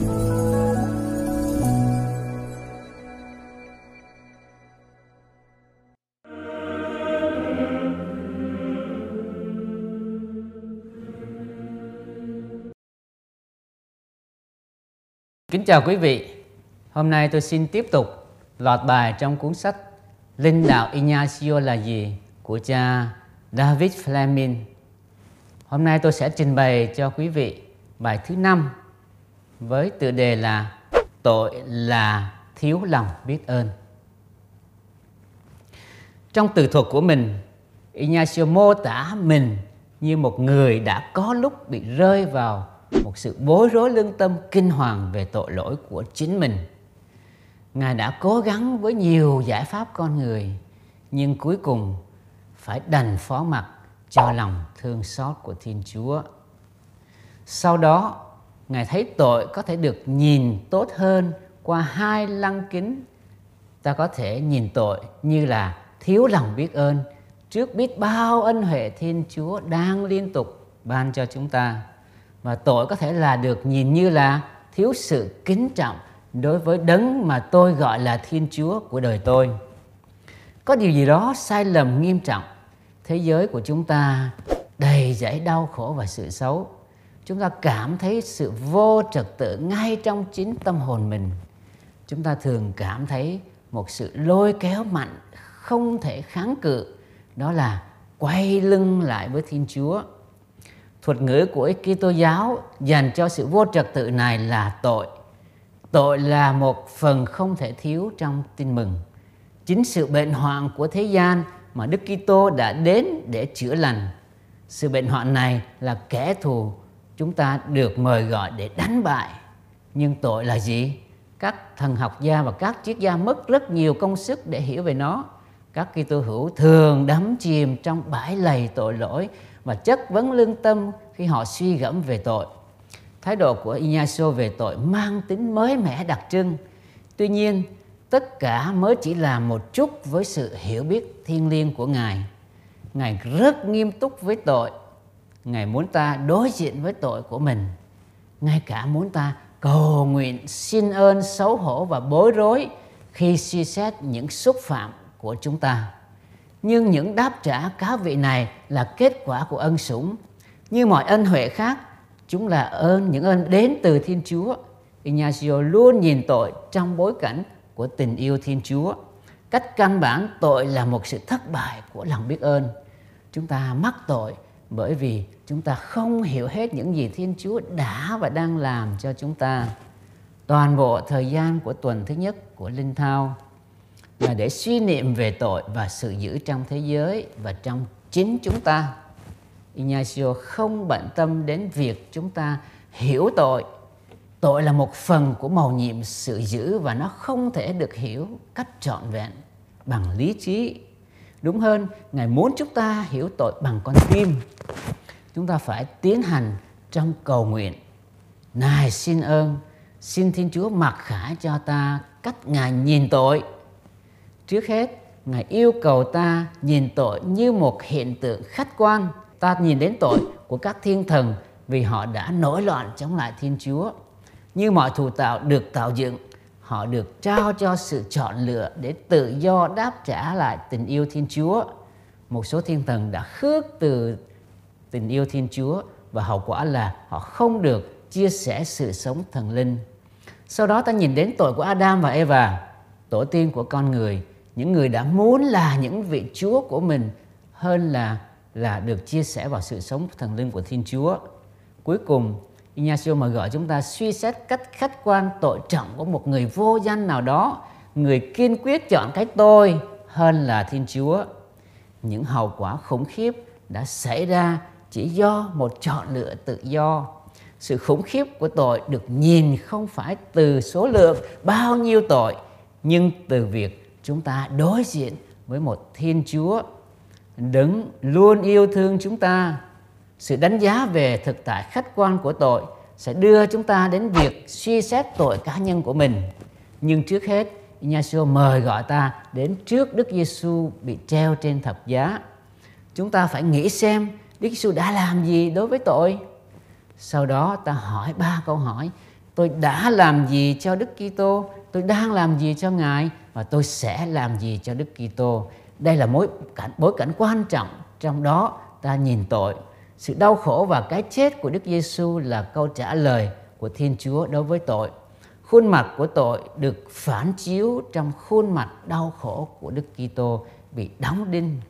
Kính chào quý vị. Hôm nay tôi xin tiếp tục lọt bài trong cuốn sách Linh đạo Ignacio là gì của cha David Fleming. Hôm nay tôi sẽ trình bày cho quý vị bài thứ năm với tựa đề là Tội là thiếu lòng biết ơn. Trong từ thuật của mình, Ignacio mô tả mình như một người đã có lúc bị rơi vào một sự bối rối lương tâm kinh hoàng về tội lỗi của chính mình. Ngài đã cố gắng với nhiều giải pháp con người, nhưng cuối cùng phải đành phó mặc cho lòng thương xót của Thiên Chúa. Sau đó, Ngài thấy tội có thể được nhìn tốt hơn qua hai lăng kính. Ta có thể nhìn tội như là thiếu lòng biết ơn, trước biết bao ân huệ Thiên Chúa đang liên tục ban cho chúng ta. Và tội có thể là được nhìn như là thiếu sự kính trọng đối với đấng mà tôi gọi là thiên chúa của đời tôi. Có điều gì đó sai lầm nghiêm trọng, thế giới của chúng ta đầy dẫy đau khổ và sự xấu chúng ta cảm thấy sự vô trật tự ngay trong chính tâm hồn mình chúng ta thường cảm thấy một sự lôi kéo mạnh không thể kháng cự, đó là quay lưng lại với thiên chúa thuật ngữ của Kitô giáo dành cho sự vô trật tự này là tội. Tội là một phần không thể thiếu trong tin mừng. Chính sự bệnh hoạn của thế gian mà Đức Kitô đã đến để chữa lành. Sự bệnh hoạn này là kẻ thù chúng ta được mời gọi để đánh bại. Nhưng tội là gì? Các thần học gia và các triết gia mất rất nhiều công sức để hiểu về nó. Các Kitô hữu thường đắm chìm trong bãi lầy tội lỗi và chất vấn lương tâm khi họ suy gẫm về tội. Thái độ của Ignacio về tội mang tính mới mẻ đặc trưng. Tuy nhiên, tất cả mới chỉ là một chút với sự hiểu biết thiêng liêng của Ngài. Ngài rất nghiêm túc với tội. Ngài muốn ta đối diện với tội của mình. Ngay cả muốn ta cầu nguyện, xin ơn, xấu hổ và bối rối khi suy xét những xúc phạm của chúng ta. Nhưng những đáp trả cá vị này là kết quả của ân sủng. Như mọi ân huệ khác, chúng là ơn, những ơn đến từ thiên chúa. Ignacio luôn nhìn tội trong bối cảnh của tình yêu thiên chúa. Cách căn bản tội là một sự thất bại của lòng biết ơn. Chúng ta mắc tội bởi vì chúng ta không hiểu hết những gì thiên chúa đã và đang làm cho chúng ta toàn bộ thời gian của tuần thứ nhất của linh thao là để suy niệm về tội và sự giữ trong thế giới và trong chính chúng ta. Ignacio không bận tâm đến việc chúng ta hiểu tội. Tội là một phần của màu nhiệm sự giữ và nó không thể được hiểu cách trọn vẹn bằng lý trí. Đúng hơn, Ngài muốn chúng ta hiểu tội bằng con tim. Chúng ta phải tiến hành trong cầu nguyện. Này xin ơn, xin Thiên Chúa mặc khải cho ta cách Ngài nhìn tội Trước hết, Ngài yêu cầu ta nhìn tội như một hiện tượng khách quan. Ta nhìn đến tội của các thiên thần vì họ đã nổi loạn chống lại Thiên Chúa. Như mọi thù tạo được tạo dựng, họ được trao cho sự chọn lựa để tự do đáp trả lại tình yêu Thiên Chúa. Một số thiên thần đã khước từ tình yêu Thiên Chúa và hậu quả là họ không được chia sẻ sự sống thần linh. Sau đó ta nhìn đến tội của Adam và Eva, tổ tiên của con người những người đã muốn là những vị Chúa của mình hơn là là được chia sẻ vào sự sống thần linh của Thiên Chúa. Cuối cùng, Ignacio mà gọi chúng ta suy xét cách khách quan tội trọng của một người vô danh nào đó, người kiên quyết chọn cái tôi hơn là Thiên Chúa. Những hậu quả khủng khiếp đã xảy ra chỉ do một chọn lựa tự do. Sự khủng khiếp của tội được nhìn không phải từ số lượng bao nhiêu tội, nhưng từ việc chúng ta đối diện với một Thiên Chúa đứng luôn yêu thương chúng ta. Sự đánh giá về thực tại khách quan của tội sẽ đưa chúng ta đến việc suy xét tội cá nhân của mình. Nhưng trước hết, Ignacio mời gọi ta đến trước Đức Giêsu bị treo trên thập giá. Chúng ta phải nghĩ xem Đức Giêsu đã làm gì đối với tội. Sau đó ta hỏi ba câu hỏi. tôi đã làm gì cho Đức Kitô, tôi đang làm gì cho Ngài và tôi sẽ làm gì cho Đức Kitô. Đây là mối cảnh bối cảnh quan trọng trong đó ta nhìn tội. Sự đau khổ và cái chết của Đức Giêsu là câu trả lời của Thiên Chúa đối với tội. Khuôn mặt của tội được phản chiếu trong khuôn mặt đau khổ của Đức Kitô bị đóng đinh.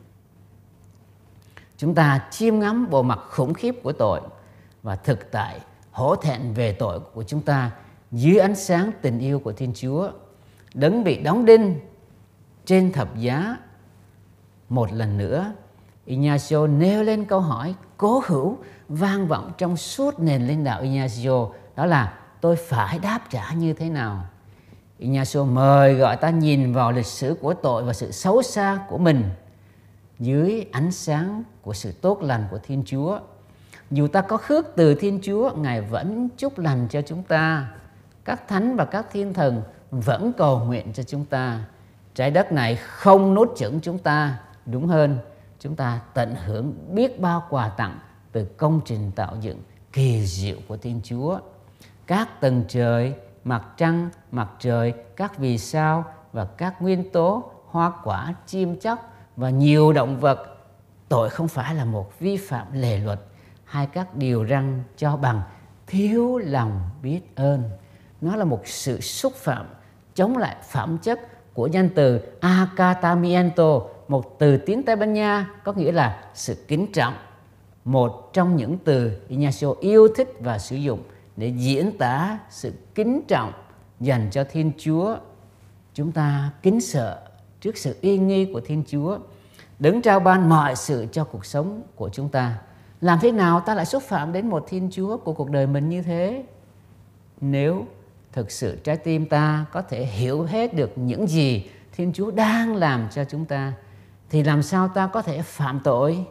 Chúng ta chiêm ngắm bộ mặt khủng khiếp của tội và thực tại hổ thẹn về tội của chúng ta dưới ánh sáng tình yêu của Thiên Chúa. Đấng bị đóng đinh trên thập giá một lần nữa Ignacio nêu lên câu hỏi cố hữu vang vọng trong suốt nền linh đạo Ignacio đó là tôi phải đáp trả như thế nào Ignacio mời gọi ta nhìn vào lịch sử của tội và sự xấu xa của mình dưới ánh sáng của sự tốt lành của Thiên Chúa. Dù ta có khước từ Thiên Chúa, Ngài vẫn chúc lành cho chúng ta. Các thánh và các thiên thần vẫn cầu nguyện cho chúng ta. Trái đất này không nốt chững chúng ta, đúng hơn, chúng ta tận hưởng biết bao quà tặng từ công trình tạo dựng kỳ diệu của Thiên Chúa. Các tầng trời, mặt trăng, mặt trời, các vì sao và các nguyên tố, hoa quả, chim chóc và nhiều động vật. Tội không phải là một vi phạm lề luật hay các điều răn cho bằng thiếu lòng biết ơn. Nó là một sự xúc phạm chống lại phẩm chất của danh từ akatamiento một từ tiếng Tây Ban Nha có nghĩa là sự kính trọng. Một trong những từ Ignacio yêu thích và sử dụng để diễn tả sự kính trọng dành cho Thiên Chúa. Chúng ta kính sợ trước sự uy nghi của Thiên Chúa, đứng trao ban mọi sự cho cuộc sống của chúng ta. Làm thế nào ta lại xúc phạm đến một Thiên Chúa của cuộc đời mình như thế? Nếu thực sự trái tim ta có thể hiểu hết được những gì Thiên Chúa đang làm cho chúng ta thì làm sao ta có thể phạm tội?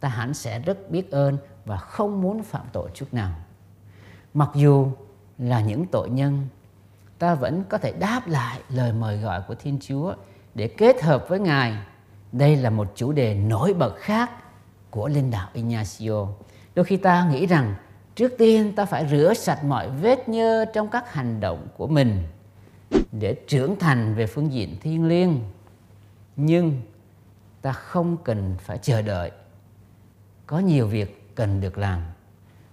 Ta hẳn sẽ rất biết ơn và không muốn phạm tội chút nào. Mặc dù là những tội nhân, ta vẫn có thể đáp lại lời mời gọi của thiên chúa để kết hợp với ngài. Đây là một chủ đề nổi bật khác của linh đạo ignacio. Đôi khi ta nghĩ rằng trước tiên ta phải rửa sạch mọi vết nhơ trong các hành động của mình để trưởng thành về phương diện thiêng liêng. Nhưng ta không cần phải chờ đợi có nhiều việc cần được làm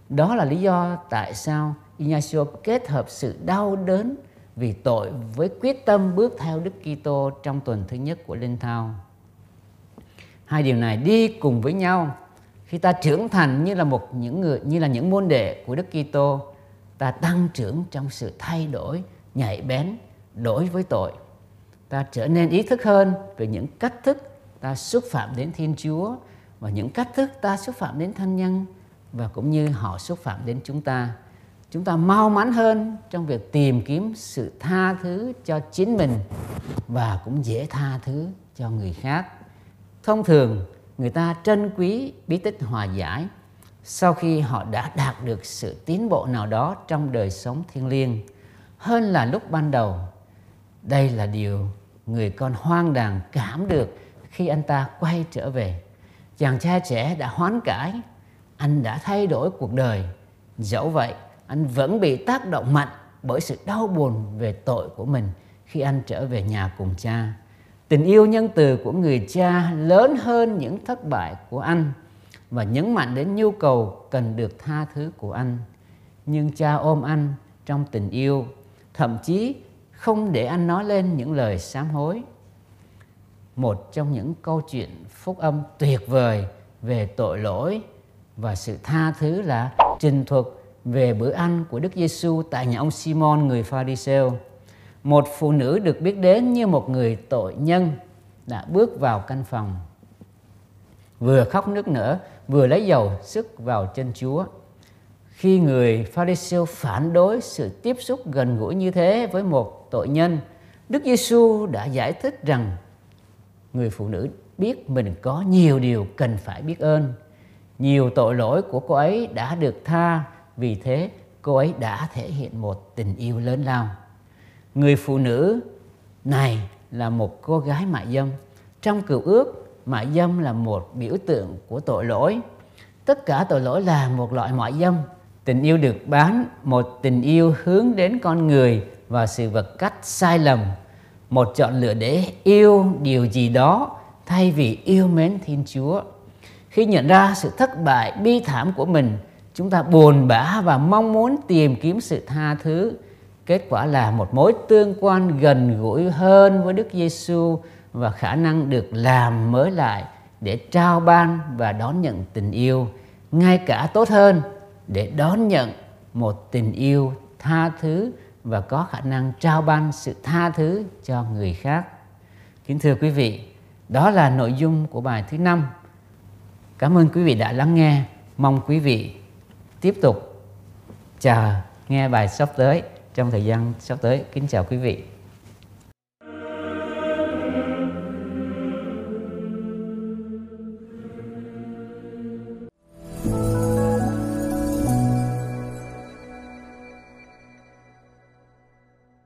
đó là lý do tại sao Ignacio kết hợp sự đau đớn vì tội với quyết tâm bước theo Đức Kitô trong tuần thứ nhất của Linh Thao. Hai điều này đi cùng với nhau. Khi ta trưởng thành như là một những người như là những môn đệ của Đức Kitô, ta tăng trưởng trong sự thay đổi nhạy bén đối với tội. Ta trở nên ý thức hơn về những cách thức ta xúc phạm đến Thiên Chúa và những cách thức ta xúc phạm đến thân nhân và cũng như họ xúc phạm đến chúng ta. Chúng ta mau mắn hơn trong việc tìm kiếm sự tha thứ cho chính mình và cũng dễ tha thứ cho người khác. Thông thường, người ta trân quý bí tích hòa giải sau khi họ đã đạt được sự tiến bộ nào đó trong đời sống thiêng liêng hơn là lúc ban đầu. Đây là điều người con hoang đàng cảm được khi anh ta quay trở về. Chàng trai trẻ đã hoán cải, anh đã thay đổi cuộc đời. Dẫu vậy, anh vẫn bị tác động mạnh bởi sự đau buồn về tội của mình khi anh trở về nhà cùng cha. Tình yêu nhân từ của người cha lớn hơn những thất bại của anh và nhấn mạnh đến nhu cầu cần được tha thứ của anh. Nhưng cha ôm anh trong tình yêu, thậm chí không để anh nói lên những lời sám hối một trong những câu chuyện phúc âm tuyệt vời về tội lỗi và sự tha thứ là trình thuật về bữa ăn của Đức Giêsu tại nhà ông Simon người Pharisêu. Một phụ nữ được biết đến như một người tội nhân đã bước vào căn phòng vừa khóc nước nở vừa lấy dầu sức vào chân Chúa. Khi người Pharisêu phản đối sự tiếp xúc gần gũi như thế với một tội nhân, Đức Giêsu đã giải thích rằng người phụ nữ biết mình có nhiều điều cần phải biết ơn. Nhiều tội lỗi của cô ấy đã được tha, vì thế cô ấy đã thể hiện một tình yêu lớn lao. Người phụ nữ này là một cô gái mại dâm. Trong cựu ước, mại dâm là một biểu tượng của tội lỗi. Tất cả tội lỗi là một loại mại dâm tình yêu được bán một tình yêu hướng đến con người và sự vật cách sai lầm một chọn lựa để yêu điều gì đó. Thay vì yêu mến thiên chúa. Khi nhận ra sự thất bại, bi thảm của mình, chúng ta buồn bã và mong muốn tìm kiếm sự tha thứ. Kết quả là một mối tương quan gần gũi hơn với Đức Giêsu và khả năng được làm mới lại để trao ban và đón nhận tình yêu. Ngay cả tốt hơn, để đón nhận một tình yêu tha thứ và có khả năng trao ban sự tha thứ cho người khác. Kính thưa quý vị, đó là nội dung của bài thứ năm. Cảm ơn quý vị đã lắng nghe. Mong quý vị tiếp tục chờ nghe bài sắp tới trong thời gian sắp tới. Kính chào quý vị.